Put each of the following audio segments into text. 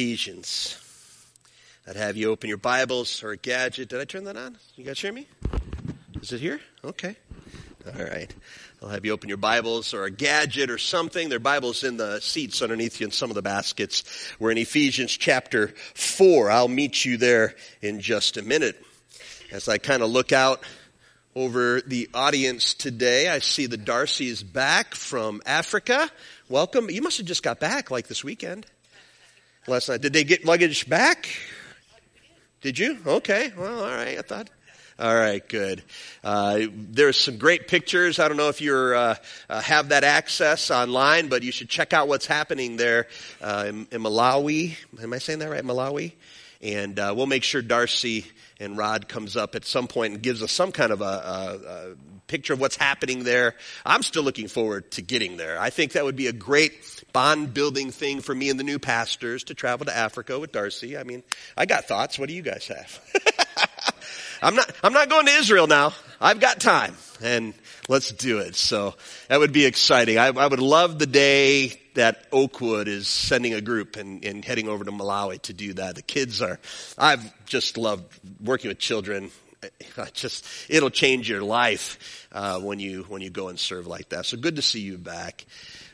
Ephesians. I'd have you open your Bibles or a gadget. Did I turn that on? You guys hear me? Is it here? Okay. All right. I'll have you open your Bibles or a gadget or something. There are Bibles in the seats underneath you in some of the baskets. We're in Ephesians chapter 4. I'll meet you there in just a minute. As I kind of look out over the audience today, I see the Darcy's back from Africa. Welcome. You must have just got back like this weekend. Last night. Did they get luggage back? Did you? Okay. Well, all right. I thought. All right, good. Uh, there's some great pictures. I don't know if you uh, uh, have that access online, but you should check out what's happening there uh, in, in, Malawi. Am I saying that right? Malawi, and uh, we'll make sure Darcy and Rod comes up at some point and gives us some kind of a, a, a picture of what's happening there. I'm still looking forward to getting there. I think that would be a great bond building thing for me and the new pastors to travel to Africa with Darcy. I mean, I got thoughts. What do you guys have? I'm not, I'm not going to Israel now. I've got time and let's do it. So that would be exciting. I, I would love the day that Oakwood is sending a group and, and heading over to Malawi to do that. The kids are, I've just loved working with children. I just, it'll change your life, uh, when you, when you go and serve like that. So good to see you back.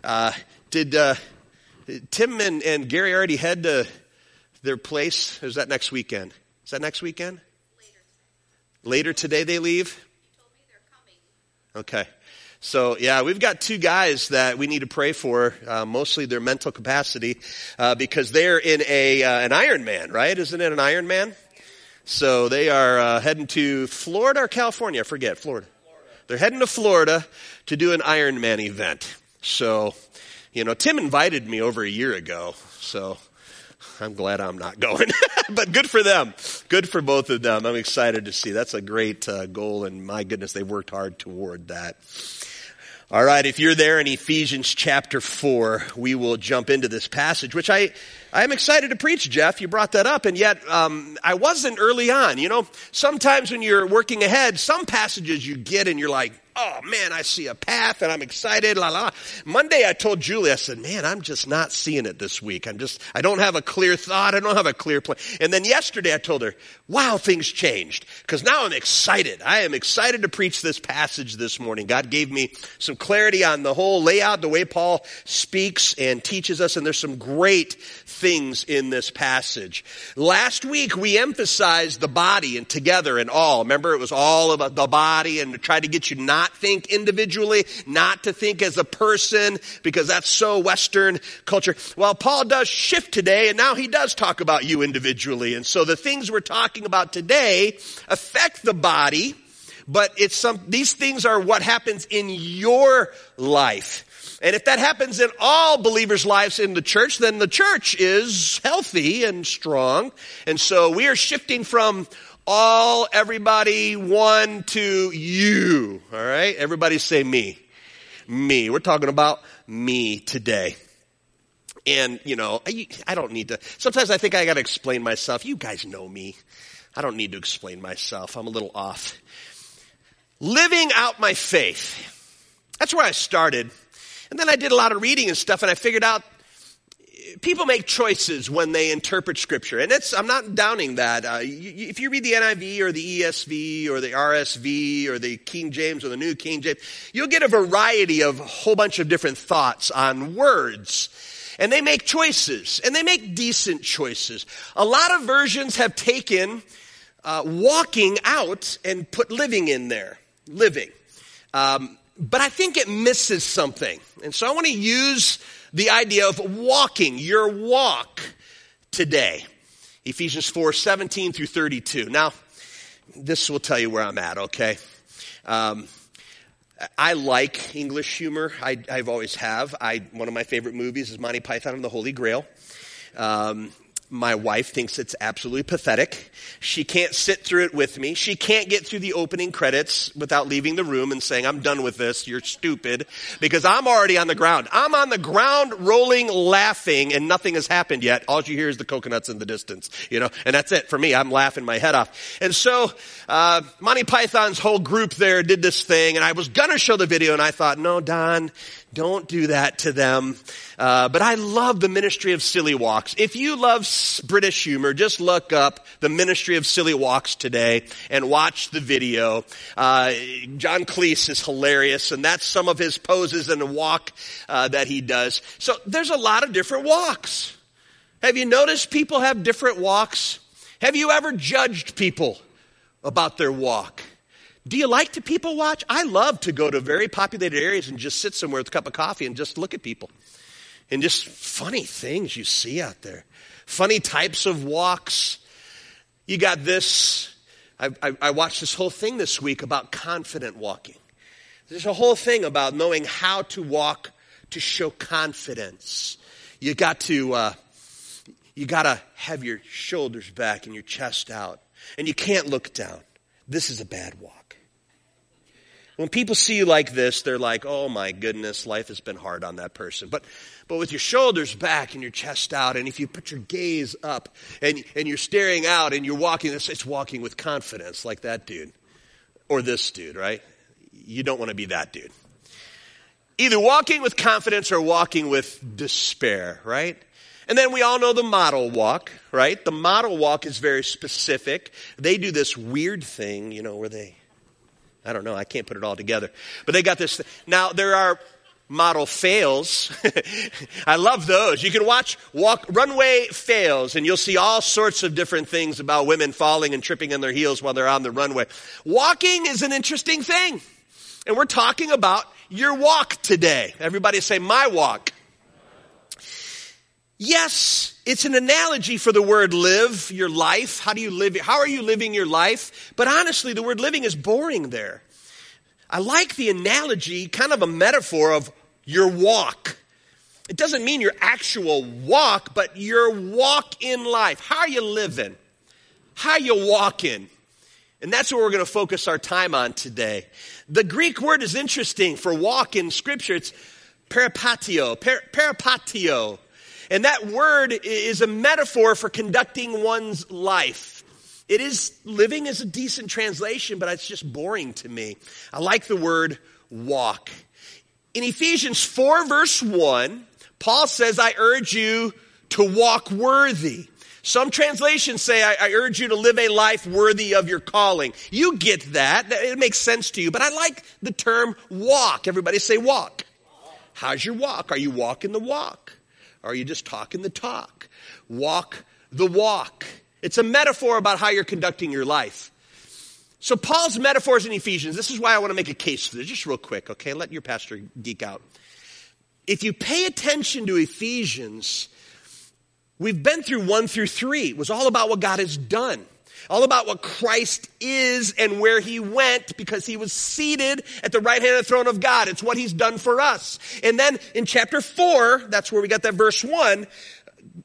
Uh, did, uh, Tim and, and Gary already head to their place? Or is that next weekend? Is that next weekend? Later today they leave? Okay. So yeah, we've got two guys that we need to pray for, uh, mostly their mental capacity, uh, because they're in a uh, an Ironman, right? Isn't it an Ironman? So they are uh, heading to Florida or California? I forget. Florida. Florida. They're heading to Florida to do an Ironman event. So, you know, Tim invited me over a year ago. So I'm glad I'm not going, but good for them. Good for both of them. I'm excited to see. That's a great uh, goal, and my goodness, they've worked hard toward that. All right, if you're there in Ephesians chapter 4, we will jump into this passage, which I, I'm excited to preach, Jeff. You brought that up, and yet um, I wasn't early on. You know, sometimes when you're working ahead, some passages you get and you're like, oh man, I see a path and I'm excited, la la. Monday I told Julie, I said, man, I'm just not seeing it this week. I'm just, I don't have a clear thought. I don't have a clear plan. And then yesterday I told her, wow, things changed. Cause now I'm excited. I am excited to preach this passage this morning. God gave me some clarity on the whole layout, the way Paul speaks and teaches us. And there's some great things in this passage. Last week we emphasized the body and together and all. Remember it was all about the body and tried to get you not not think individually, not to think as a person, because that's so Western culture. Well, Paul does shift today, and now he does talk about you individually. And so the things we're talking about today affect the body, but it's some, these things are what happens in your life. And if that happens in all believers' lives in the church, then the church is healthy and strong. And so we are shifting from all, everybody, one, two, you. All right? Everybody say me. Me. We're talking about me today. And, you know, I, I don't need to, sometimes I think I gotta explain myself. You guys know me. I don't need to explain myself. I'm a little off. Living out my faith. That's where I started. And then I did a lot of reading and stuff and I figured out people make choices when they interpret scripture. And it's, I'm not downing that. Uh, you, if you read the NIV or the ESV or the RSV or the King James or the New King James, you'll get a variety of a whole bunch of different thoughts on words. And they make choices, and they make decent choices. A lot of versions have taken uh, walking out and put living in there. Living. Um, but I think it misses something. And so I want to use the idea of walking, your walk today. Ephesians 4 17 through 32. Now, this will tell you where I'm at, okay? Um, I like English humor. I, have always have. I, one of my favorite movies is Monty Python and the Holy Grail. Um, my wife thinks it's absolutely pathetic. She can't sit through it with me. She can't get through the opening credits without leaving the room and saying, I'm done with this. You're stupid. Because I'm already on the ground. I'm on the ground rolling, laughing, and nothing has happened yet. All you hear is the coconuts in the distance, you know, and that's it for me. I'm laughing my head off. And so, uh, Monty Python's whole group there did this thing, and I was gonna show the video, and I thought, no, Don, don't do that to them. Uh, but I love the ministry of silly walks. If you love British humor, just look up the ministry of silly walks today and watch the video. Uh, John Cleese is hilarious, and that's some of his poses and the walk uh, that he does. So there's a lot of different walks. Have you noticed people have different walks? Have you ever judged people about their walk? Do you like to people watch? I love to go to very populated areas and just sit somewhere with a cup of coffee and just look at people. And just funny things you see out there. Funny types of walks. You got this. I, I, I watched this whole thing this week about confident walking. There's a whole thing about knowing how to walk to show confidence. You got to, uh, you got to have your shoulders back and your chest out. And you can't look down. This is a bad walk. When people see you like this, they're like, oh my goodness, life has been hard on that person. But, but with your shoulders back and your chest out, and if you put your gaze up and, and you're staring out and you're walking, it's, it's walking with confidence like that dude. Or this dude, right? You don't want to be that dude. Either walking with confidence or walking with despair, right? And then we all know the model walk, right? The model walk is very specific. They do this weird thing, you know, where they I don't know. I can't put it all together. But they got this. Now, there are model fails. I love those. You can watch walk runway fails and you'll see all sorts of different things about women falling and tripping on their heels while they're on the runway. Walking is an interesting thing. And we're talking about your walk today. Everybody say my walk. Yes, it's an analogy for the word live, your life. How do you live? How are you living your life? But honestly, the word living is boring there. I like the analogy, kind of a metaphor of your walk. It doesn't mean your actual walk, but your walk in life. How are you living? How are you walking? And that's what we're going to focus our time on today. The Greek word is interesting for walk in scripture. It's peripatio, per, peripatio. And that word is a metaphor for conducting one's life. It is living is a decent translation, but it's just boring to me. I like the word walk. In Ephesians 4 verse 1, Paul says, I urge you to walk worthy. Some translations say, I, I, urge you to live a life worthy of your calling. You get that. It makes sense to you. But I like the term walk. Everybody say walk. How's your walk? Are you walking the walk? Are you just talking the talk? Walk the walk. It's a metaphor about how you're conducting your life. So Paul's metaphors in Ephesians, this is why I want to make a case for this, just real quick, okay? Let your pastor geek out. If you pay attention to Ephesians, we've been through one through three. It was all about what God has done. All about what Christ is and where he went because he was seated at the right hand of the throne of God. It's what he's done for us. And then in chapter four, that's where we got that verse one,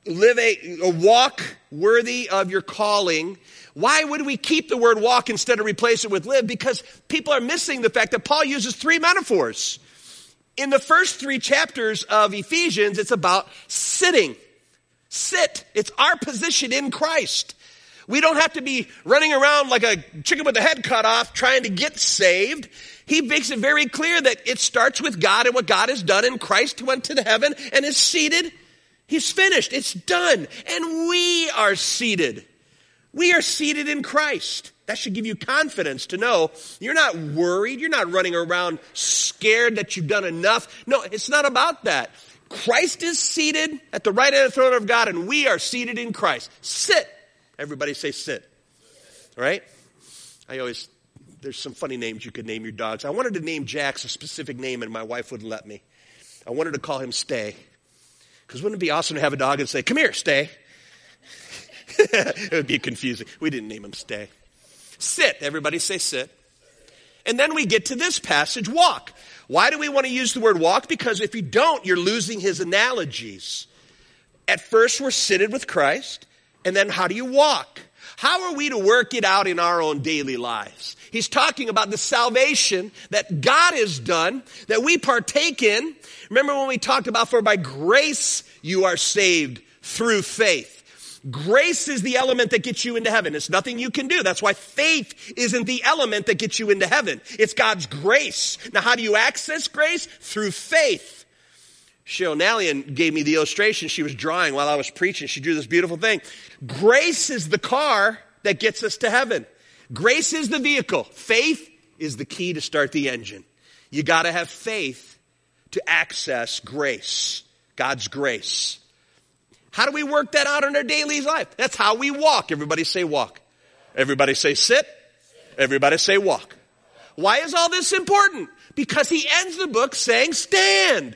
live a, a walk worthy of your calling. Why would we keep the word walk instead of replace it with live? Because people are missing the fact that Paul uses three metaphors. In the first three chapters of Ephesians, it's about sitting. Sit. It's our position in Christ. We don't have to be running around like a chicken with the head cut off trying to get saved. He makes it very clear that it starts with God and what God has done, and Christ went to the heaven and is seated. He's finished. It's done. And we are seated. We are seated in Christ. That should give you confidence to know you're not worried. You're not running around scared that you've done enough. No, it's not about that. Christ is seated at the right hand of the throne of God, and we are seated in Christ. Sit. Everybody say sit. Right? I always, there's some funny names you could name your dogs. I wanted to name Jax a specific name, and my wife wouldn't let me. I wanted to call him Stay. Because wouldn't it be awesome to have a dog and say, Come here, Stay? it would be confusing. We didn't name him Stay. Sit. Everybody say sit. And then we get to this passage, walk. Why do we want to use the word walk? Because if you don't, you're losing his analogies. At first, we're seated with Christ. And then how do you walk? How are we to work it out in our own daily lives? He's talking about the salvation that God has done, that we partake in. Remember when we talked about for by grace you are saved through faith. Grace is the element that gets you into heaven. It's nothing you can do. That's why faith isn't the element that gets you into heaven. It's God's grace. Now, how do you access grace? Through faith. Cheryl Nallian gave me the illustration she was drawing while I was preaching. She drew this beautiful thing. Grace is the car that gets us to heaven. Grace is the vehicle. Faith is the key to start the engine. You gotta have faith to access grace. God's grace. How do we work that out in our daily life? That's how we walk. Everybody say walk. Everybody say sit. Everybody say walk. Why is all this important? Because he ends the book saying stand.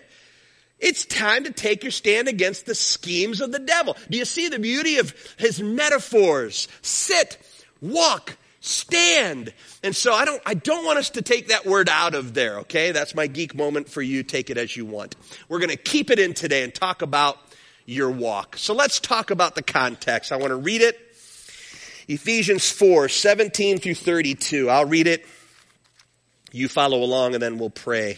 It's time to take your stand against the schemes of the devil. Do you see the beauty of his metaphors? Sit, walk, stand. And so I don't, I don't want us to take that word out of there, okay? That's my geek moment for you. Take it as you want. We're going to keep it in today and talk about your walk. So let's talk about the context. I want to read it. Ephesians 4, 17 through 32. I'll read it. You follow along and then we'll pray.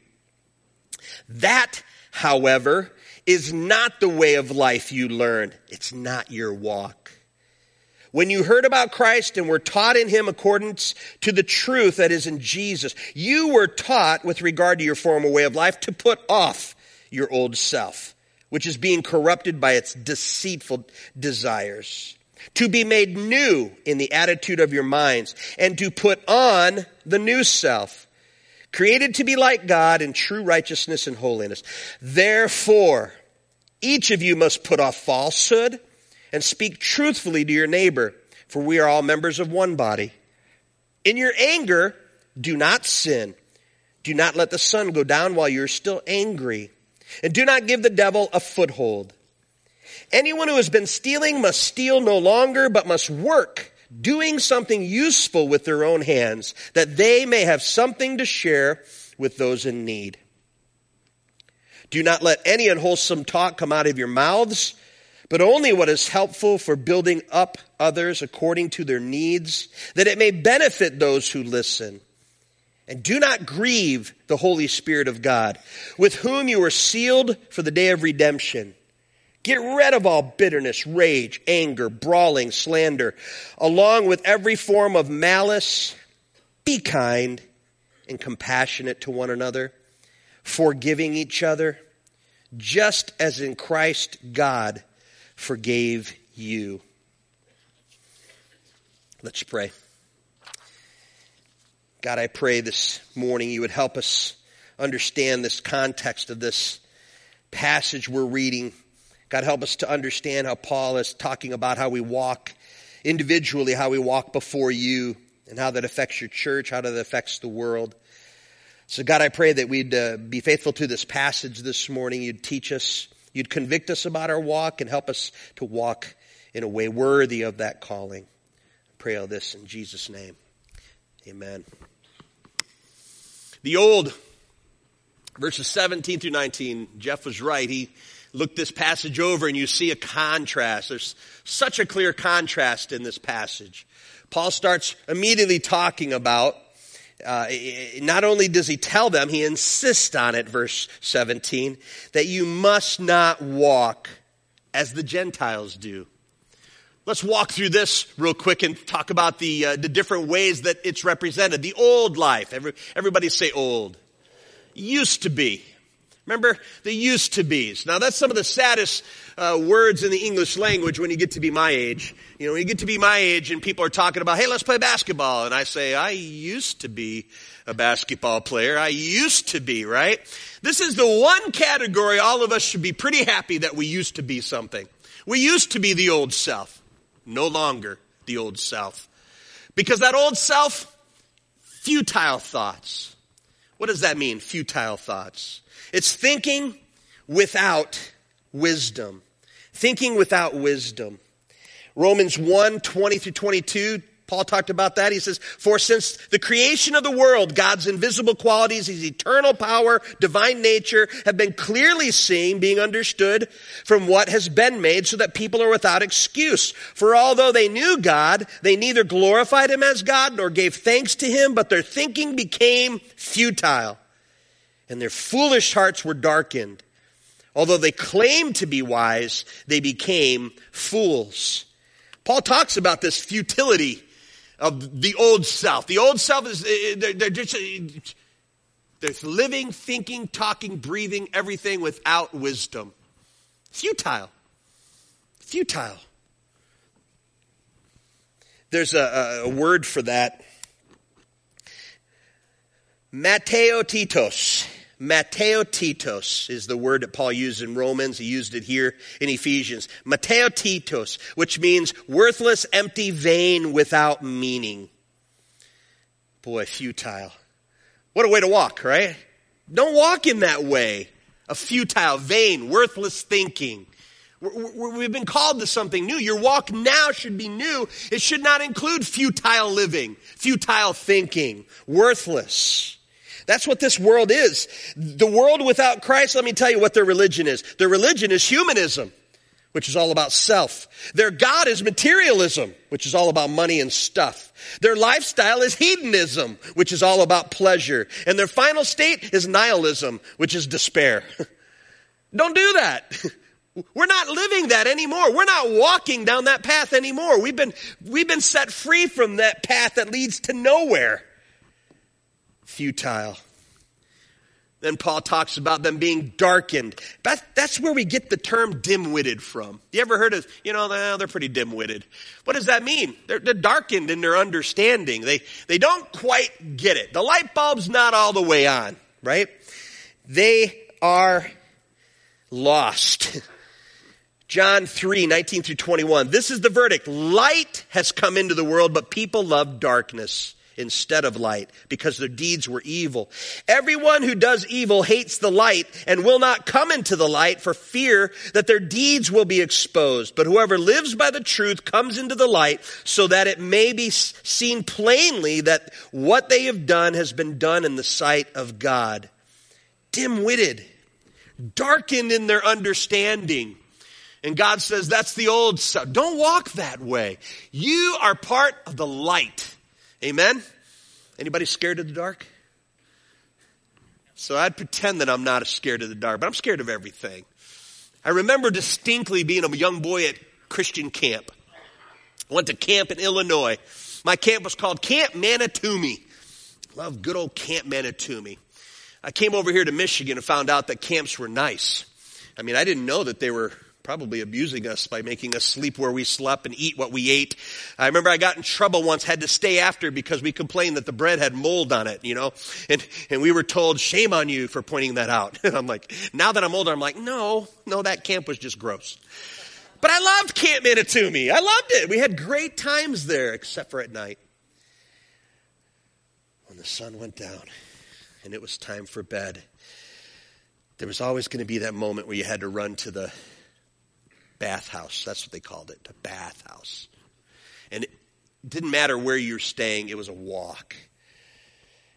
That, however, is not the way of life you learned. It's not your walk. When you heard about Christ and were taught in Him accordance to the truth that is in Jesus, you were taught with regard to your former way of life to put off your old self, which is being corrupted by its deceitful desires, to be made new in the attitude of your minds, and to put on the new self, created to be like God in true righteousness and holiness. Therefore, each of you must put off falsehood and speak truthfully to your neighbor, for we are all members of one body. In your anger, do not sin. Do not let the sun go down while you're still angry. And do not give the devil a foothold. Anyone who has been stealing must steal no longer, but must work, doing something useful with their own hands, that they may have something to share with those in need. Do not let any unwholesome talk come out of your mouths, but only what is helpful for building up others according to their needs, that it may benefit those who listen. And do not grieve the Holy Spirit of God, with whom you were sealed for the day of redemption. Get rid of all bitterness, rage, anger, brawling, slander, along with every form of malice. Be kind and compassionate to one another, forgiving each other, just as in Christ God forgave you. Let's pray. God, I pray this morning you would help us understand this context of this passage we're reading. God, help us to understand how Paul is talking about how we walk individually, how we walk before you, and how that affects your church, how that affects the world. So, God, I pray that we'd uh, be faithful to this passage this morning. You'd teach us You'd convict us about our walk and help us to walk in a way worthy of that calling. I pray all this in Jesus' name. Amen. The old verses 17 through 19, Jeff was right. He looked this passage over and you see a contrast. There's such a clear contrast in this passage. Paul starts immediately talking about uh, not only does he tell them, he insists on it, verse 17, that you must not walk as the Gentiles do. Let's walk through this real quick and talk about the, uh, the different ways that it's represented. The old life. Every, everybody say old. Used to be. Remember the used to be's. Now that's some of the saddest uh, words in the English language when you get to be my age. You know, when you get to be my age and people are talking about, hey, let's play basketball. And I say, I used to be a basketball player. I used to be, right? This is the one category all of us should be pretty happy that we used to be something. We used to be the old self. No longer the old self. Because that old self, futile thoughts. What does that mean, futile thoughts? It's thinking without wisdom. Thinking without wisdom. Romans 1 20 through 22 Paul talked about that. He says, For since the creation of the world, God's invisible qualities, his eternal power, divine nature, have been clearly seen, being understood from what has been made, so that people are without excuse. For although they knew God, they neither glorified him as God nor gave thanks to him, but their thinking became futile, and their foolish hearts were darkened. Although they claimed to be wise, they became fools. Paul talks about this futility of the old self. The old self is, eh, eh, they're, just, eh, they're living, thinking, talking, breathing, everything without wisdom. Futile. Futile. There's a, a word for that. Mateotitos. Mateotitos is the word that Paul used in Romans. He used it here in Ephesians. Mateotitos, which means worthless, empty, vain, without meaning. Boy, futile. What a way to walk, right? Don't walk in that way. A futile, vain, worthless thinking. We've been called to something new. Your walk now should be new. It should not include futile living, futile thinking, worthless. That's what this world is. The world without Christ, let me tell you what their religion is. Their religion is humanism, which is all about self. Their God is materialism, which is all about money and stuff. Their lifestyle is hedonism, which is all about pleasure. And their final state is nihilism, which is despair. Don't do that. We're not living that anymore. We're not walking down that path anymore. We've been, we've been set free from that path that leads to nowhere futile. Then Paul talks about them being darkened. That's, that's where we get the term dim-witted from. You ever heard of, you know, they're pretty dim-witted. What does that mean? They're, they're darkened in their understanding. They, they don't quite get it. The light bulb's not all the way on, right? They are lost. John 3, 19 through 21. This is the verdict. Light has come into the world, but people love darkness instead of light because their deeds were evil. Everyone who does evil hates the light and will not come into the light for fear that their deeds will be exposed. But whoever lives by the truth comes into the light so that it may be seen plainly that what they have done has been done in the sight of God. Dim-witted, darkened in their understanding. And God says, that's the old. Don't walk that way. You are part of the light. Amen? Anybody scared of the dark? So I'd pretend that I'm not scared of the dark, but I'm scared of everything. I remember distinctly being a young boy at Christian camp. I went to camp in Illinois. My camp was called Camp Manitoumi. Love good old Camp Manitoumi. I came over here to Michigan and found out that camps were nice. I mean, I didn't know that they were probably abusing us by making us sleep where we slept and eat what we ate. I remember I got in trouble once, had to stay after because we complained that the bread had mold on it, you know, and, and we were told, shame on you for pointing that out. And I'm like, now that I'm older, I'm like, no, no, that camp was just gross. But I loved Camp Manitoumi. I loved it. We had great times there, except for at night. When the sun went down and it was time for bed, there was always going to be that moment where you had to run to the bathhouse. That's what they called it, a bathhouse. And it didn't matter where you're staying, it was a walk.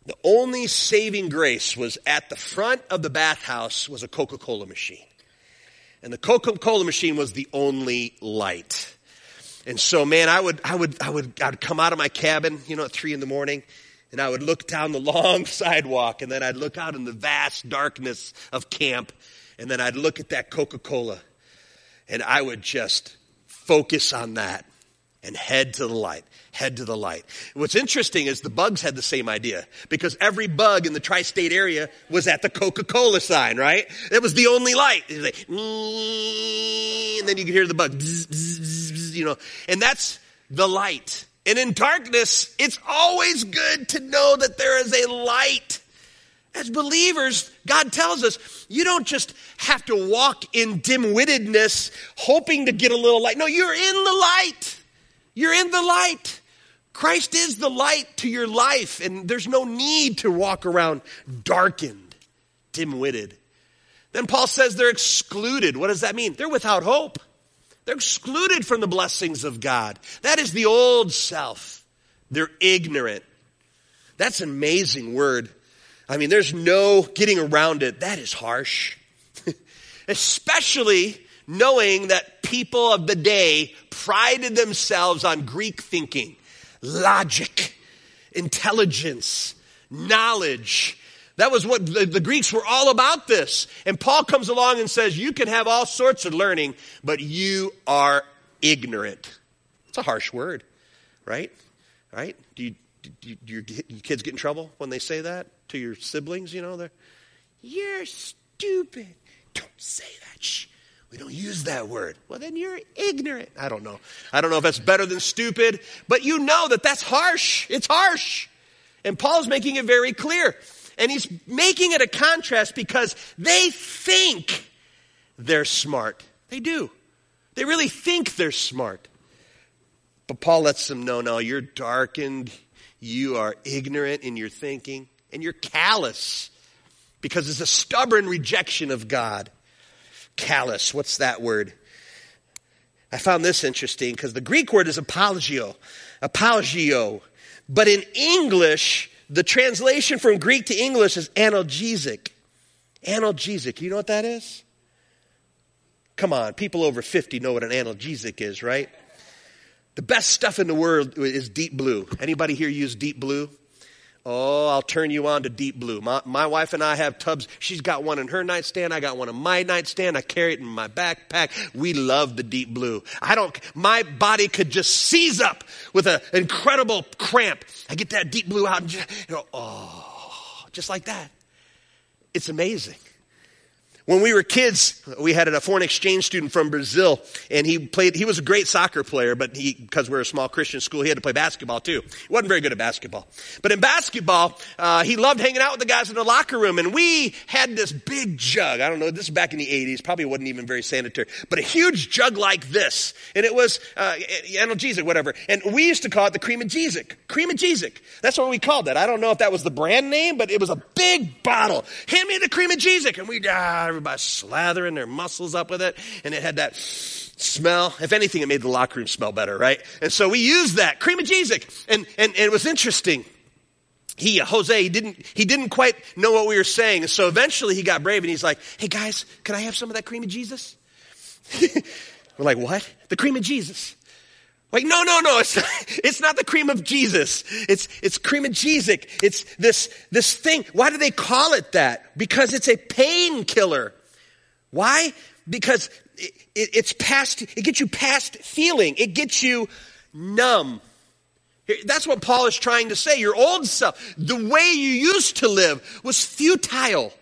The only saving grace was at the front of the bathhouse was a Coca-Cola machine. And the Coca-Cola machine was the only light. And so, man, I would, I would, I would, I'd come out of my cabin, you know, at three in the morning, and I would look down the long sidewalk, and then I'd look out in the vast darkness of camp, and then I'd look at that Coca-Cola, and I would just focus on that and head to the light, head to the light. What's interesting is the bugs had the same idea because every bug in the tri-state area was at the Coca-Cola sign, right? It was the only light. It was like, and then you could hear the bug, you know, and that's the light. And in darkness, it's always good to know that there is a light as believers, God tells us you don't just have to walk in dim wittedness hoping to get a little light. No, you're in the light. You're in the light. Christ is the light to your life, and there's no need to walk around darkened, dim witted. Then Paul says they're excluded. What does that mean? They're without hope. They're excluded from the blessings of God. That is the old self. They're ignorant. That's an amazing word. I mean, there's no getting around it. That is harsh. Especially knowing that people of the day prided themselves on Greek thinking, logic, intelligence, knowledge. That was what the, the, Greeks were all about this. And Paul comes along and says, You can have all sorts of learning, but you are ignorant. It's a harsh word, right? Right? Do you, do, do your kids get in trouble when they say that to your siblings? You know, they're, You're stupid. Don't say that. Shh. We don't use that word. Well, then you're ignorant. I don't know. I don't know if that's better than stupid, but you know that that's harsh. It's harsh. And Paul's making it very clear. And he's making it a contrast because they think they're smart. They do. They really think they're smart. But Paul lets them know no, you're darkened, you are ignorant in your thinking, and you're callous because it's a stubborn rejection of God. Callous, what's that word? I found this interesting because the Greek word is apologio, apologio. But in English, the translation from Greek to English is analgesic. Analgesic. You know what that is? Come on, people over 50 know what an analgesic is, right? The best stuff in the world is deep blue. Anybody here use deep blue? Oh, I'll turn you on to deep blue. My, my, wife and I have tubs. She's got one in her nightstand. I got one in my nightstand. I carry it in my backpack. We love the deep blue. I don't, my body could just seize up with an incredible cramp. I get that deep blue out and just, you know, oh, just like that. It's amazing. When we were kids, we had a foreign exchange student from Brazil, and he played, he was a great soccer player, but he, because we're a small Christian school, he had to play basketball too. He wasn't very good at basketball. But in basketball, uh, he loved hanging out with the guys in the locker room, and we had this big jug. I don't know, this is back in the 80s, probably wasn't even very sanitary, but a huge jug like this. And it was, uh, analgesic, whatever. And we used to call it the cream of Jesus. Cream of Jesus. That's what we called that. I don't know if that was the brand name, but it was a big bottle. Hand me the cream of Jesus. And we, ah, everybody slathering their muscles up with it, and it had that smell. If anything, it made the locker room smell better, right? And so we used that cream of Jesus, and, and, and it was interesting. He, uh, Jose, he didn't, he didn't quite know what we were saying. And so eventually he got brave and he's like, hey guys, can I have some of that cream of Jesus? we're like, what? The cream of Jesus. Like, no, no, no, it's not, it's not the cream of Jesus. It's, it's cream of Jesus. It's this, this thing. Why do they call it that? Because it's a painkiller. Why? Because it, it, it's past, it gets you past feeling. It gets you numb. That's what Paul is trying to say. Your old self, the way you used to live was futile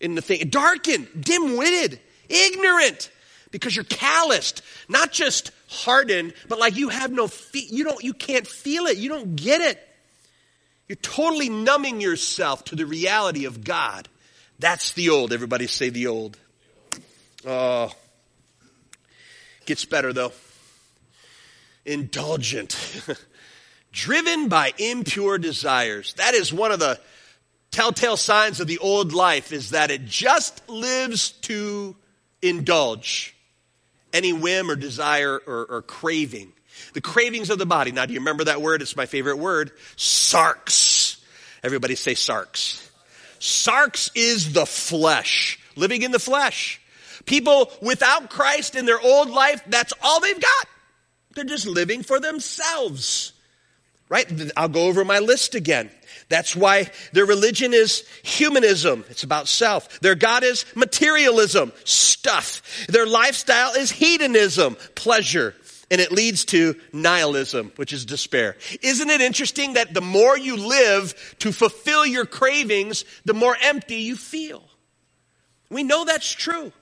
in the thing, darkened, dim-witted, ignorant because you're calloused, not just hardened, but like you have no fe- you don't you can't feel it. You don't get it. You're totally numbing yourself to the reality of God. That's the old. Everybody say the old. Oh. Gets better though. Indulgent. Driven by impure desires. That is one of the telltale signs of the old life is that it just lives to indulge any whim or desire or, or craving. The cravings of the body. Now, do you remember that word? It's my favorite word. Sarx. Everybody say sarx. Sarx is the flesh. Living in the flesh. People without Christ in their old life, that's all they've got. They're just living for themselves. Right? I'll go over my list again. That's why their religion is humanism. It's about self. Their God is materialism, stuff. Their lifestyle is hedonism, pleasure. And it leads to nihilism, which is despair. Isn't it interesting that the more you live to fulfill your cravings, the more empty you feel? We know that's true.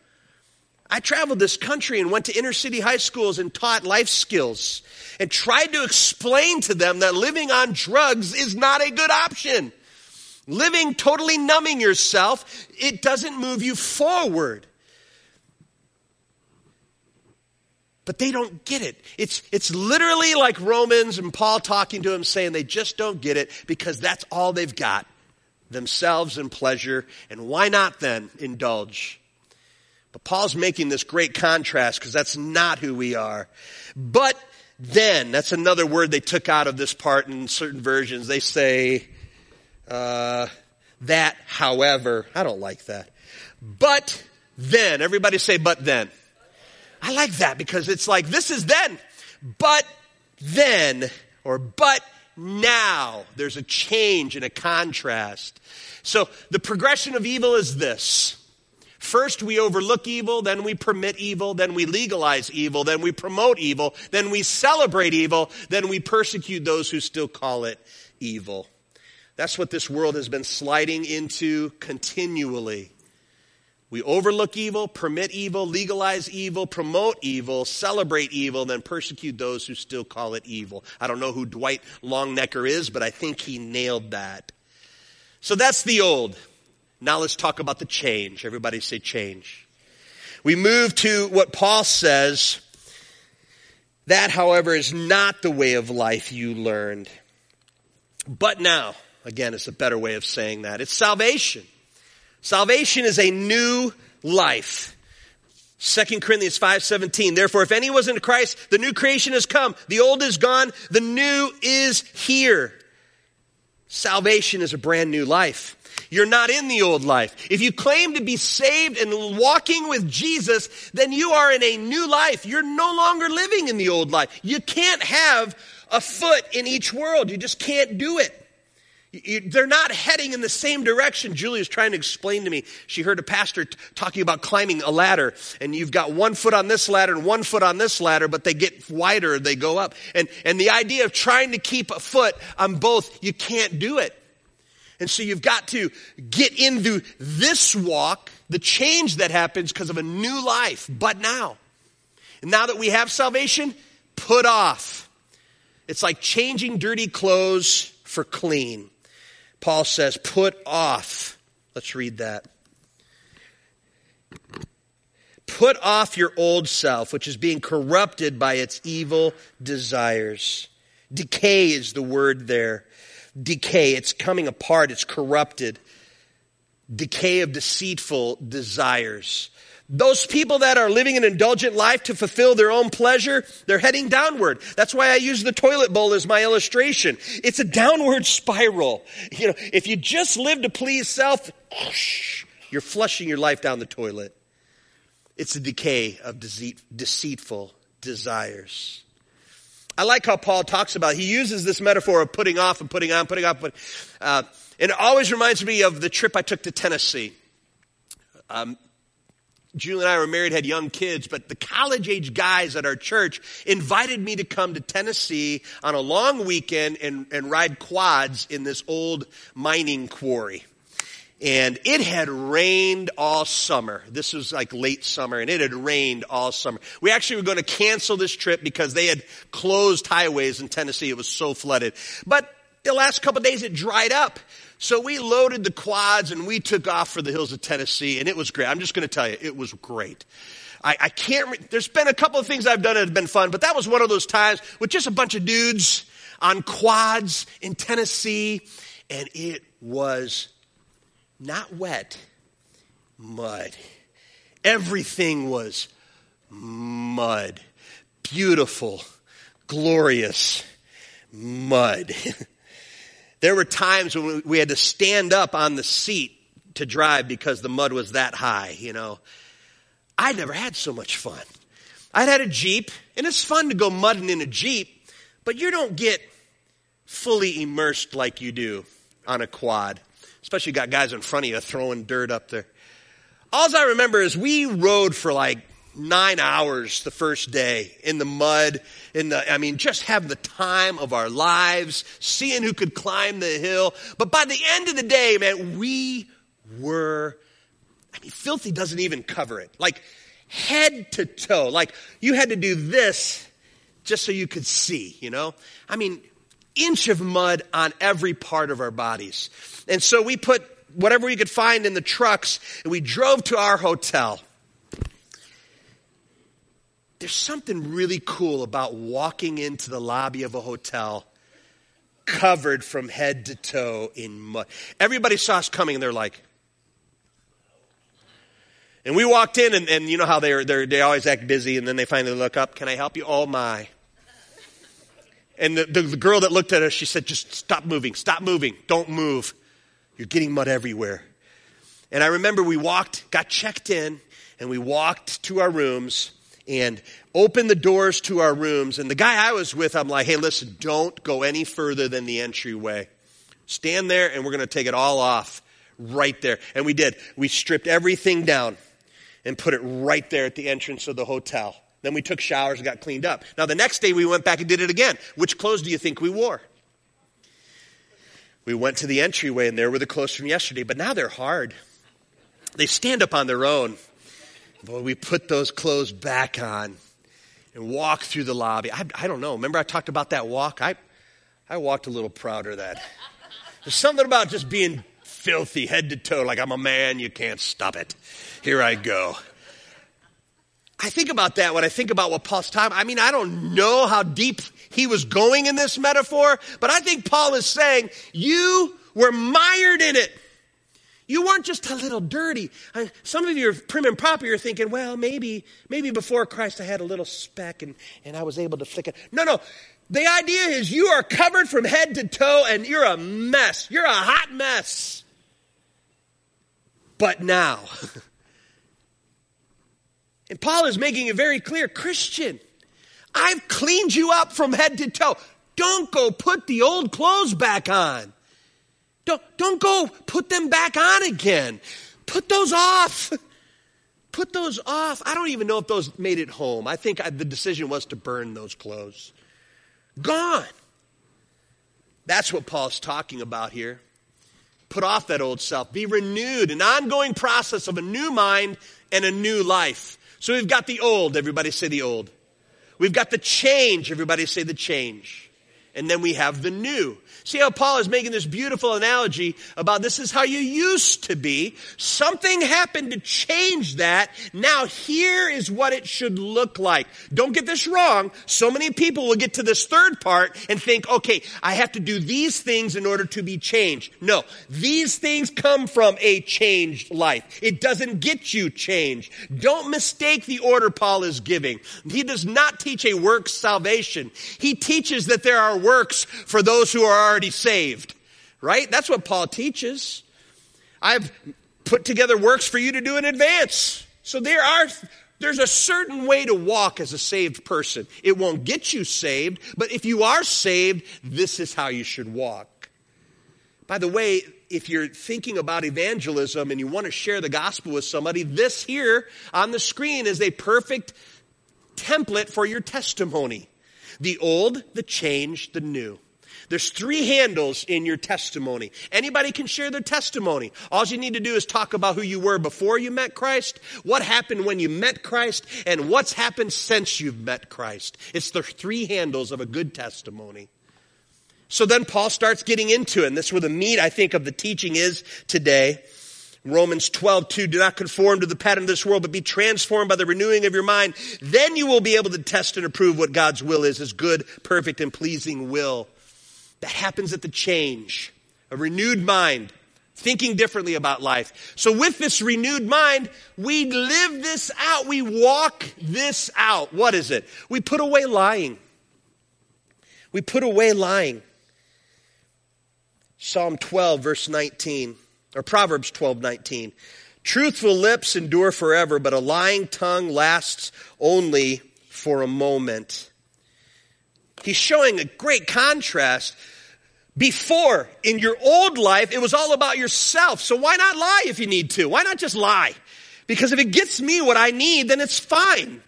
I traveled this country and went to inner city high schools and taught life skills and tried to explain to them that living on drugs is not a good option. Living totally numbing yourself, it doesn't move you forward. But they don't get it. It's, it's literally like Romans and Paul talking to them saying they just don't get it because that's all they've got themselves and pleasure. And why not then indulge? But Paul's making this great contrast because that's not who we are. But then, that's another word they took out of this part in certain versions. They say, uh, that, however, I don't like that. But then, everybody say, but then. I like that because it's like, this is then, but then, or but now. There's a change and a contrast. So the progression of evil is this. First, we overlook evil, then we permit evil, then we legalize evil, then we promote evil, then we celebrate evil, then we persecute those who still call it evil. That's what this world has been sliding into continually. We overlook evil, permit evil, legalize evil, promote evil, celebrate evil, then persecute those who still call it evil. I don't know who Dwight Longenecker is, but I think he nailed that. So that's the old. Now let's talk about the change. Everybody say change. We move to what Paul says. That, however, is not the way of life you learned. But now, again, it's a better way of saying that. It's salvation. Salvation is a new life. 2 Corinthians 5:17 Therefore if any was in Christ the new creation has come the old is gone the new is here Salvation is a brand new life you're not in the old life. If you claim to be saved and walking with Jesus, then you are in a new life. You're no longer living in the old life. You can't have a foot in each world. You just can't do it. They're not heading in the same direction. Julia's trying to explain to me. She heard a pastor t- talking about climbing a ladder, and you've got one foot on this ladder and one foot on this ladder, but they get wider, they go up. And, and the idea of trying to keep a foot on both, you can't do it. And so you've got to get into this walk, the change that happens because of a new life, but now. And now that we have salvation, put off. It's like changing dirty clothes for clean. Paul says, put off. Let's read that. Put off your old self, which is being corrupted by its evil desires. Decay is the word there. Decay. It's coming apart. It's corrupted. Decay of deceitful desires. Those people that are living an indulgent life to fulfill their own pleasure, they're heading downward. That's why I use the toilet bowl as my illustration. It's a downward spiral. You know, if you just live to please self, you're flushing your life down the toilet. It's a decay of deceit, deceitful desires. I like how Paul talks about, he uses this metaphor of putting off and putting on, putting off, but, uh, and it always reminds me of the trip I took to Tennessee. Um, Julie and I were married, had young kids, but the college age guys at our church invited me to come to Tennessee on a long weekend and, and ride quads in this old mining quarry. And it had rained all summer. This was like late summer and it had rained all summer. We actually were going to cancel this trip because they had closed highways in Tennessee. It was so flooded. But the last couple days it dried up. So we loaded the quads and we took off for the hills of Tennessee and it was great. I'm just going to tell you, it was great. I, I can't, re- there's been a couple of things I've done that have been fun, but that was one of those times with just a bunch of dudes on quads in Tennessee and it was not wet, mud. Everything was mud. Beautiful, glorious mud. There were times when we had to stand up on the seat to drive because the mud was that high, you know. I'd never had so much fun. I'd had a Jeep, and it's fun to go mudding in a Jeep, but you don't get fully immersed like you do on a quad. Especially got guys in front of you throwing dirt up there. All I remember is we rode for like nine hours the first day in the mud, in the, I mean, just having the time of our lives, seeing who could climb the hill. But by the end of the day, man, we were, I mean, filthy doesn't even cover it. Like head to toe. Like you had to do this just so you could see, you know? I mean, inch of mud on every part of our bodies. And so we put whatever we could find in the trucks and we drove to our hotel. there's something really cool about walking into the lobby of a hotel covered from head to toe in mud. Everybody saw us coming and they're like, and we walked in and, and you know how they're, they always act busy and then they finally look up, can I help you? Oh my. And the, the, the girl that looked at us, she said, just stop moving, stop moving, don't move. You're getting mud everywhere. And I remember we walked, got checked in, and we walked to our rooms and opened the doors to our rooms. And the guy I was with, I'm like, hey, listen, don't go any further than the entryway. Stand there and we're going to take it all off right there. And we did. We stripped everything down and put it right there at the entrance of the hotel. Then we took showers and got cleaned up. Now, the next day we went back and did it again. Which clothes do you think we wore? We went to the entryway and there were the clothes from yesterday, but now they're hard. They stand up on their own. Boy, we put those clothes back on and walk through the lobby. I, I don't know. Remember I talked about that walk? I, I walked a little prouder that. There's something about just being filthy head to toe, like I'm a man, you can't stop it. Here I go. I think about that when I think about what Paul's time. I mean, I don't know how deep he was going in this metaphor, but I think Paul is saying, you were mired in it. You weren't just a little dirty. some of you are prim and proper. You're thinking, well, maybe, maybe before Christ I had a little speck and, and I was able to flick it. No, no. The idea is you are covered from head to toe and you're a mess. You're a hot mess. But now, and Paul is making it very clear Christian, I've cleaned you up from head to toe. Don't go put the old clothes back on. Don't, don't go put them back on again. Put those off. Put those off. I don't even know if those made it home. I think the decision was to burn those clothes. Gone. That's what Paul's talking about here. Put off that old self. Be renewed, an ongoing process of a new mind and a new life. So we've got the old. Everybody say the old. We've got the change. Everybody say the change. And then we have the new. See how Paul is making this beautiful analogy about this is how you used to be. Something happened to change that. Now here is what it should look like. Don't get this wrong. So many people will get to this third part and think, okay, I have to do these things in order to be changed. No, these things come from a changed life. It doesn't get you changed. Don't mistake the order Paul is giving. He does not teach a work salvation. He teaches that there are works for those who are already saved, right? That's what Paul teaches. I've put together works for you to do in advance. So there are there's a certain way to walk as a saved person. It won't get you saved, but if you are saved, this is how you should walk. By the way, if you're thinking about evangelism and you want to share the gospel with somebody, this here on the screen is a perfect template for your testimony. The old, the change, the new. There's three handles in your testimony. Anybody can share their testimony. All you need to do is talk about who you were before you met Christ, what happened when you met Christ, and what's happened since you've met Christ. It's the three handles of a good testimony. So then Paul starts getting into it, and this is where the meat, I think, of the teaching is today. Romans 12, 2, do not conform to the pattern of this world, but be transformed by the renewing of your mind. Then you will be able to test and approve what God's will is, his good, perfect, and pleasing will. That happens at the change. A renewed mind, thinking differently about life. So with this renewed mind, we live this out. We walk this out. What is it? We put away lying. We put away lying. Psalm 12, verse 19, or Proverbs 12, 19. Truthful lips endure forever, but a lying tongue lasts only for a moment. He's showing a great contrast. Before, in your old life, it was all about yourself. So why not lie if you need to? Why not just lie? Because if it gets me what I need, then it's fine.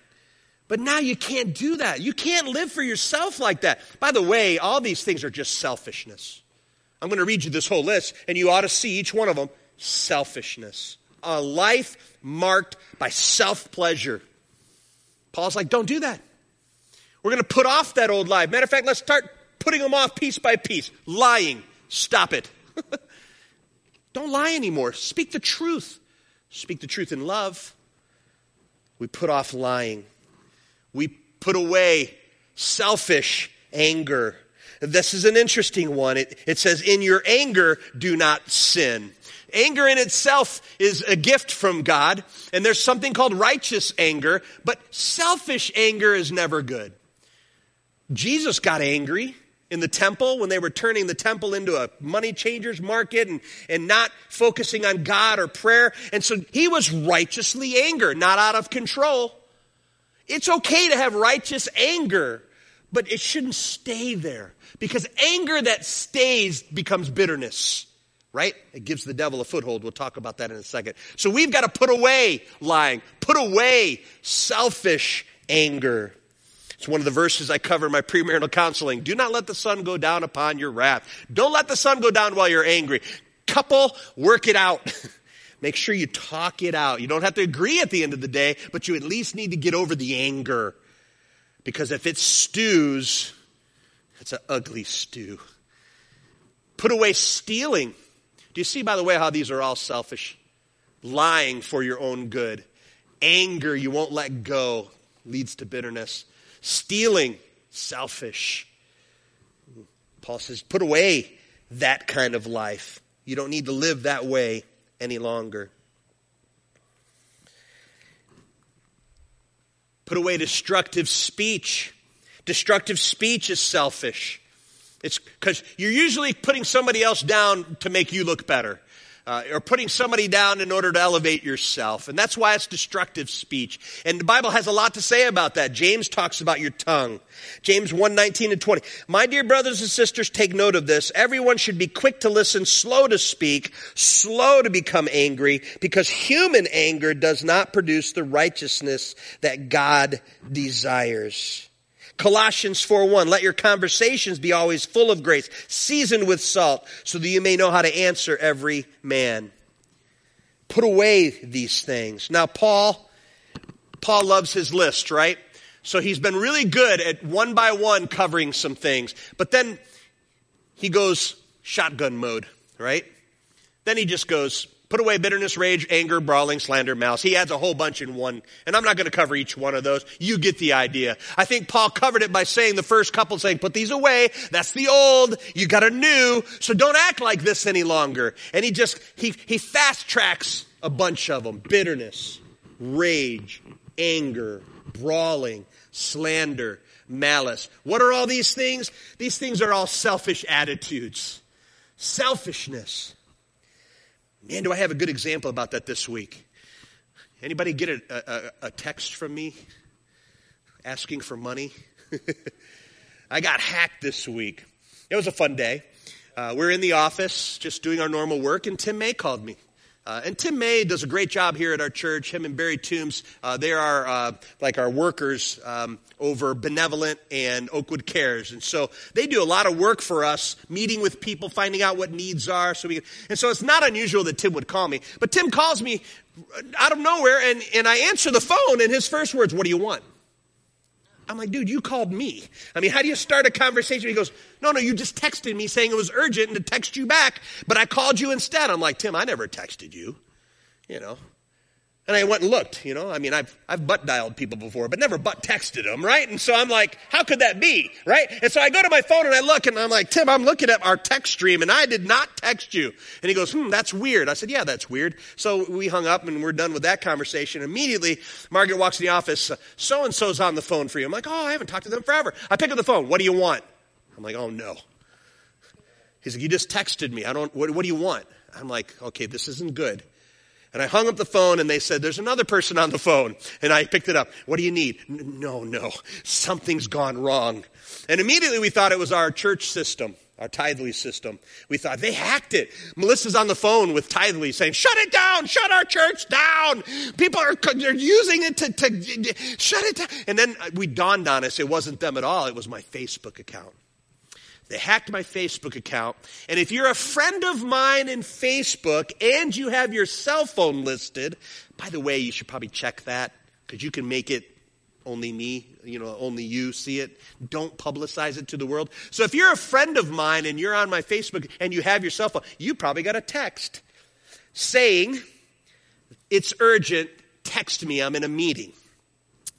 But now you can't do that. You can't live for yourself like that. By the way, all these things are just selfishness. I'm going to read you this whole list, and you ought to see each one of them selfishness. A life marked by self pleasure. Paul's like, don't do that. We're going to put off that old life. Matter of fact, let's start putting them off piece by piece. Lying. Stop it. Don't lie anymore. Speak the truth. Speak the truth in love. We put off lying. We put away selfish anger. This is an interesting one. It, it says, In your anger, do not sin. Anger in itself is a gift from God, and there's something called righteous anger, but selfish anger is never good. Jesus got angry in the temple when they were turning the temple into a money changers market and, and not focusing on God or prayer. And so he was righteously angry, not out of control. It's okay to have righteous anger, but it shouldn't stay there because anger that stays becomes bitterness. Right? It gives the devil a foothold. We'll talk about that in a second. So we've got to put away lying, put away selfish anger. It's one of the verses I cover in my premarital counseling. Do not let the sun go down upon your wrath. Don't let the sun go down while you're angry. Couple, work it out. Make sure you talk it out. You don't have to agree at the end of the day, but you at least need to get over the anger. Because if it stews, it's an ugly stew. Put away stealing. Do you see, by the way, how these are all selfish? Lying for your own good. Anger you won't let go leads to bitterness. Stealing, selfish. Paul says, put away that kind of life. You don't need to live that way any longer. Put away destructive speech. Destructive speech is selfish. It's because you're usually putting somebody else down to make you look better uh, or putting somebody down in order to elevate yourself. And that's why it's destructive speech. And the Bible has a lot to say about that. James talks about your tongue. James 1, 19 and 20. My dear brothers and sisters, take note of this. Everyone should be quick to listen, slow to speak, slow to become angry, because human anger does not produce the righteousness that God desires. Colossians 4:1 Let your conversations be always full of grace, seasoned with salt, so that you may know how to answer every man. Put away these things. Now Paul Paul loves his list, right? So he's been really good at one by one covering some things. But then he goes shotgun mode, right? Then he just goes Put away bitterness, rage, anger, brawling, slander, malice. He adds a whole bunch in one. And I'm not going to cover each one of those. You get the idea. I think Paul covered it by saying the first couple saying, put these away. That's the old. You got a new. So don't act like this any longer. And he just, he, he fast tracks a bunch of them. Bitterness, rage, anger, brawling, slander, malice. What are all these things? These things are all selfish attitudes. Selfishness. Man, do I have a good example about that this week. Anybody get a, a, a text from me asking for money? I got hacked this week. It was a fun day. Uh, we're in the office just doing our normal work, and Tim May called me. Uh, and Tim May does a great job here at our church. Him and Barry Toombs, uh, they are uh, like our workers um, over Benevolent and Oakwood Cares, and so they do a lot of work for us, meeting with people, finding out what needs are. So we, and so it's not unusual that Tim would call me, but Tim calls me out of nowhere, and and I answer the phone, and his first words, "What do you want?" I'm like, dude, you called me. I mean, how do you start a conversation? He goes, no, no, you just texted me saying it was urgent and to text you back, but I called you instead. I'm like, Tim, I never texted you. You know, and I went and looked, you know. I mean, I've, I've butt dialed people before, but never butt texted them, right? And so I'm like, how could that be, right? And so I go to my phone and I look and I'm like, Tim, I'm looking at our text stream and I did not text you. And he goes, hmm, that's weird. I said, yeah, that's weird. So we hung up and we're done with that conversation. Immediately, Margaret walks in the office, so and so's on the phone for you. I'm like, oh, I haven't talked to them forever. I pick up the phone. What do you want? I'm like, oh no. He's like, you just texted me. I don't, what, what do you want? I'm like, okay, this isn't good. And I hung up the phone and they said, there's another person on the phone. And I picked it up. What do you need? No, no. Something's gone wrong. And immediately we thought it was our church system, our Tithely system. We thought they hacked it. Melissa's on the phone with Tithely saying, shut it down, shut our church down. People are they're using it to, to shut it down. And then we dawned on us, it wasn't them at all. It was my Facebook account. They hacked my Facebook account. And if you're a friend of mine in Facebook and you have your cell phone listed, by the way, you should probably check that because you can make it only me, you know, only you see it. Don't publicize it to the world. So if you're a friend of mine and you're on my Facebook and you have your cell phone, you probably got a text saying, It's urgent, text me, I'm in a meeting.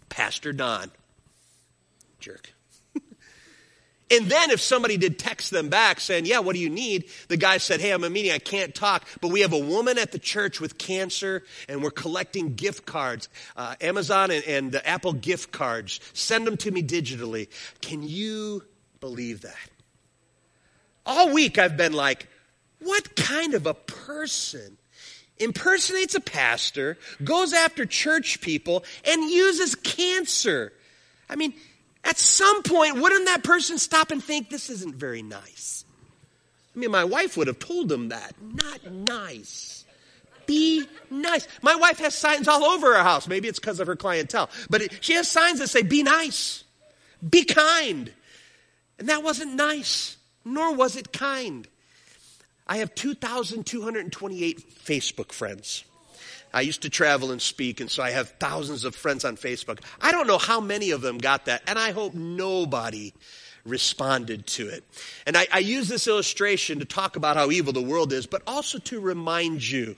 Pastor Don. Jerk. And then if somebody did text them back saying, yeah, what do you need? The guy said, hey, I'm a meeting. I can't talk, but we have a woman at the church with cancer and we're collecting gift cards, uh, Amazon and, and the Apple gift cards. Send them to me digitally. Can you believe that? All week I've been like, what kind of a person impersonates a pastor, goes after church people, and uses cancer? I mean, at some point, wouldn't that person stop and think, this isn't very nice? I mean, my wife would have told him that. Not nice. Be nice. My wife has signs all over her house. Maybe it's because of her clientele. But it, she has signs that say, be nice. Be kind. And that wasn't nice, nor was it kind. I have 2,228 Facebook friends. I used to travel and speak, and so I have thousands of friends on Facebook. I don't know how many of them got that, and I hope nobody responded to it. And I, I use this illustration to talk about how evil the world is, but also to remind you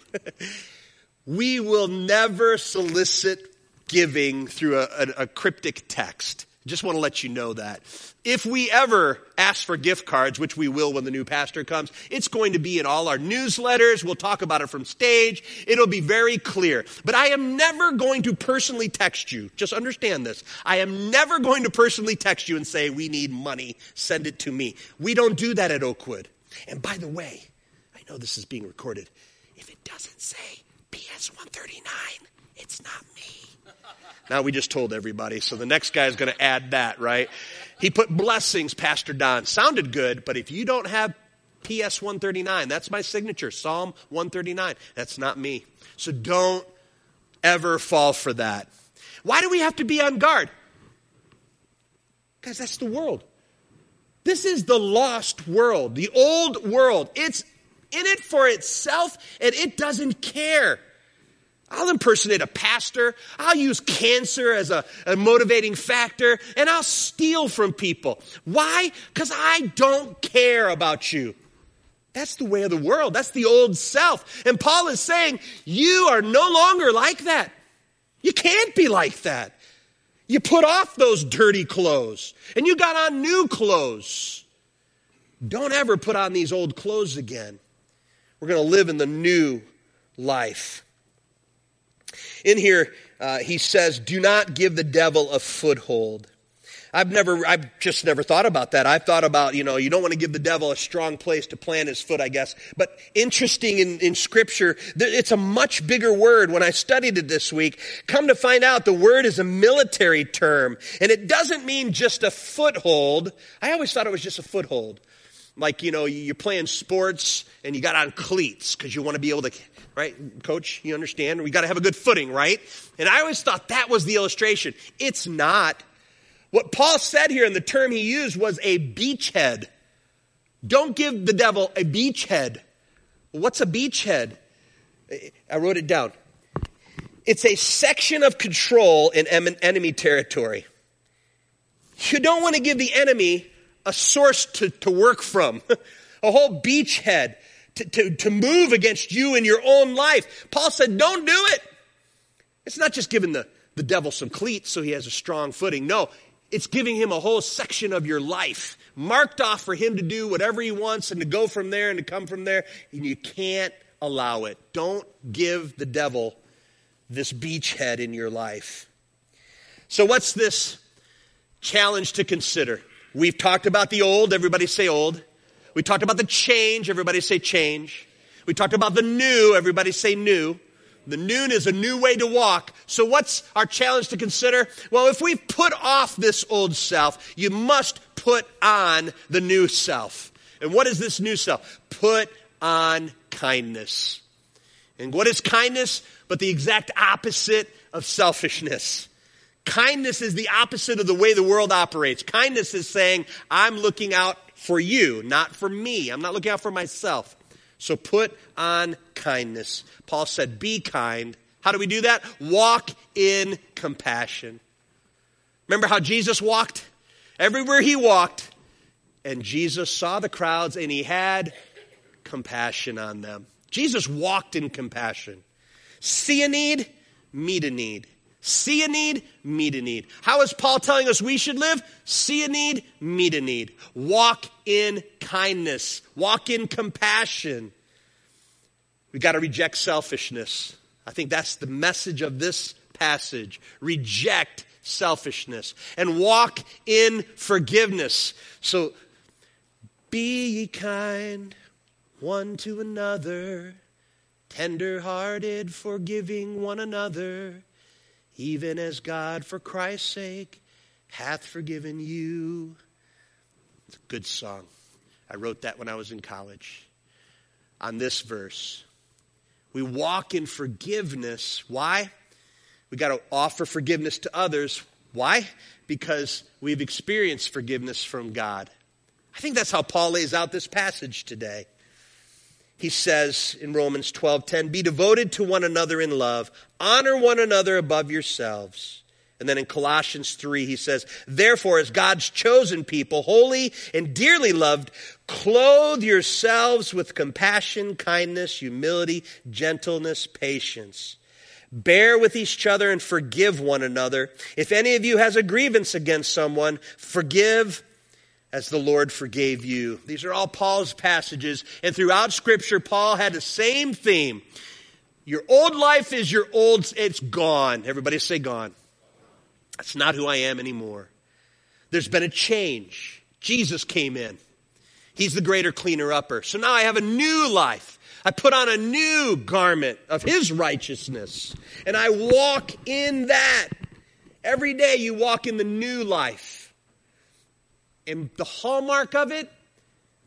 we will never solicit giving through a, a, a cryptic text. Just want to let you know that. If we ever ask for gift cards, which we will when the new pastor comes, it's going to be in all our newsletters. We'll talk about it from stage. It'll be very clear. But I am never going to personally text you. Just understand this. I am never going to personally text you and say, we need money. Send it to me. We don't do that at Oakwood. And by the way, I know this is being recorded. If it doesn't say PS 139, it's not me. Now we just told everybody, so the next guy is going to add that, right? He put blessings, Pastor Don. Sounded good, but if you don't have PS 139, that's my signature, Psalm 139. That's not me. So don't ever fall for that. Why do we have to be on guard? Guys, that's the world. This is the lost world, the old world. It's in it for itself and it doesn't care. I'll impersonate a pastor. I'll use cancer as a, a motivating factor and I'll steal from people. Why? Because I don't care about you. That's the way of the world. That's the old self. And Paul is saying, you are no longer like that. You can't be like that. You put off those dirty clothes and you got on new clothes. Don't ever put on these old clothes again. We're going to live in the new life. In here, uh, he says, do not give the devil a foothold. I've never, I've just never thought about that. I've thought about, you know, you don't want to give the devil a strong place to plant his foot, I guess. But interesting in, in scripture, it's a much bigger word. When I studied it this week, come to find out the word is a military term. And it doesn't mean just a foothold. I always thought it was just a foothold. Like, you know, you're playing sports and you got on cleats because you want to be able to right? Coach, you understand? We got to have a good footing, right? And I always thought that was the illustration. It's not. What Paul said here, and the term he used was a beachhead. Don't give the devil a beachhead. What's a beachhead? I wrote it down. It's a section of control in enemy territory. You don't want to give the enemy a source to, to work from, a whole beachhead to, to, to move against you in your own life. Paul said, don't do it. It's not just giving the, the devil some cleats so he has a strong footing. No, it's giving him a whole section of your life marked off for him to do whatever he wants and to go from there and to come from there. And you can't allow it. Don't give the devil this beachhead in your life. So, what's this challenge to consider? We've talked about the old. Everybody say old. We talked about the change. Everybody say change. We talked about the new. Everybody say new. The noon is a new way to walk. So what's our challenge to consider? Well, if we put off this old self, you must put on the new self. And what is this new self? Put on kindness. And what is kindness? But the exact opposite of selfishness. Kindness is the opposite of the way the world operates. Kindness is saying, I'm looking out for you, not for me. I'm not looking out for myself. So put on kindness. Paul said, Be kind. How do we do that? Walk in compassion. Remember how Jesus walked? Everywhere he walked, and Jesus saw the crowds and he had compassion on them. Jesus walked in compassion. See a need, meet a need. See a need, meet a need. How is Paul telling us we should live? See a need, meet a need. Walk in kindness, walk in compassion. We've got to reject selfishness. I think that's the message of this passage. Reject selfishness and walk in forgiveness. So be ye kind one to another, tender hearted, forgiving one another even as God, for Christ's sake, hath forgiven you. It's a good song. I wrote that when I was in college. On this verse, we walk in forgiveness. Why? We got to offer forgiveness to others. Why? Because we've experienced forgiveness from God. I think that's how Paul lays out this passage today he says in Romans 12:10, "Be devoted to one another in love, honor one another above yourselves." And then in Colossians 3, he says, Therefore, as God's chosen people, holy and dearly loved, clothe yourselves with compassion, kindness, humility, gentleness, patience. Bear with each other and forgive one another. If any of you has a grievance against someone, forgive as the Lord forgave you. These are all Paul's passages, and throughout Scripture, Paul had the same theme. Your old life is your old, it's gone. Everybody say gone. That's not who I am anymore. There's been a change. Jesus came in. He's the greater cleaner upper. So now I have a new life. I put on a new garment of His righteousness, and I walk in that. Every day you walk in the new life. And the hallmark of it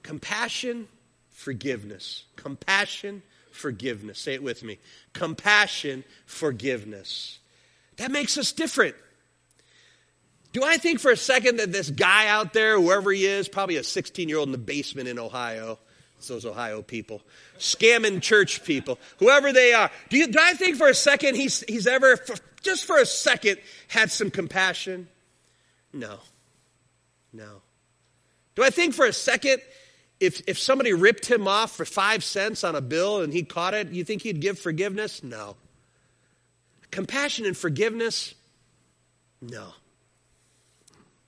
compassion, forgiveness. Compassion, forgiveness. Say it with me. Compassion, forgiveness. That makes us different. Do I think for a second that this guy out there, whoever he is, probably a 16 year old in the basement in Ohio, it's those Ohio people, scamming church people, whoever they are, do, you, do I think for a second he's, he's ever, for, just for a second, had some compassion? No. No. Do I think for a second, if, if somebody ripped him off for five cents on a bill and he caught it, you think he'd give forgiveness? No. Compassion and forgiveness? No.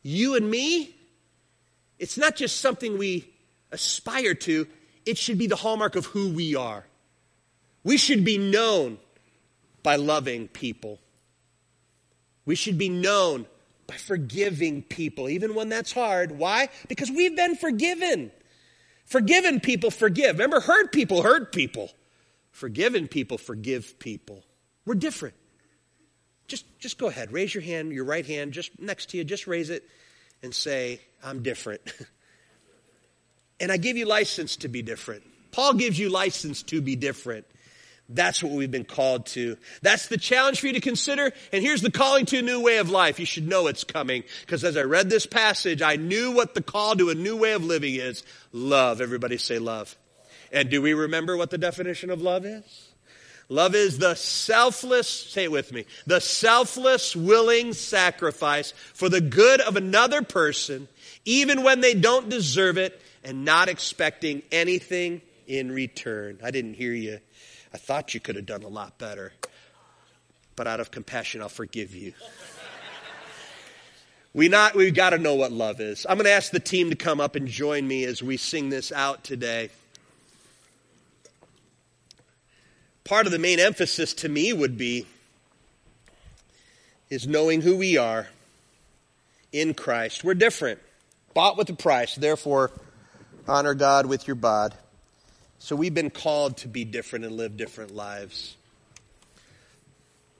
You and me, it's not just something we aspire to, it should be the hallmark of who we are. We should be known by loving people. We should be known by forgiving people, even when that's hard. Why? Because we've been forgiven. Forgiven people forgive. Remember, hurt people hurt people. Forgiven people forgive people. We're different. Just, just go ahead. Raise your hand, your right hand, just next to you. Just raise it and say, I'm different. and I give you license to be different. Paul gives you license to be different. That's what we've been called to. That's the challenge for you to consider. And here's the calling to a new way of life. You should know it's coming. Because as I read this passage, I knew what the call to a new way of living is. Love. Everybody say love. And do we remember what the definition of love is? Love is the selfless, say it with me, the selfless, willing sacrifice for the good of another person, even when they don't deserve it, and not expecting anything in return. I didn't hear you. I thought you could have done a lot better. But out of compassion, I'll forgive you. we not we've got to know what love is. I'm going to ask the team to come up and join me as we sing this out today. Part of the main emphasis to me would be is knowing who we are in Christ. We're different, bought with a price. Therefore, honor God with your bod. So we've been called to be different and live different lives.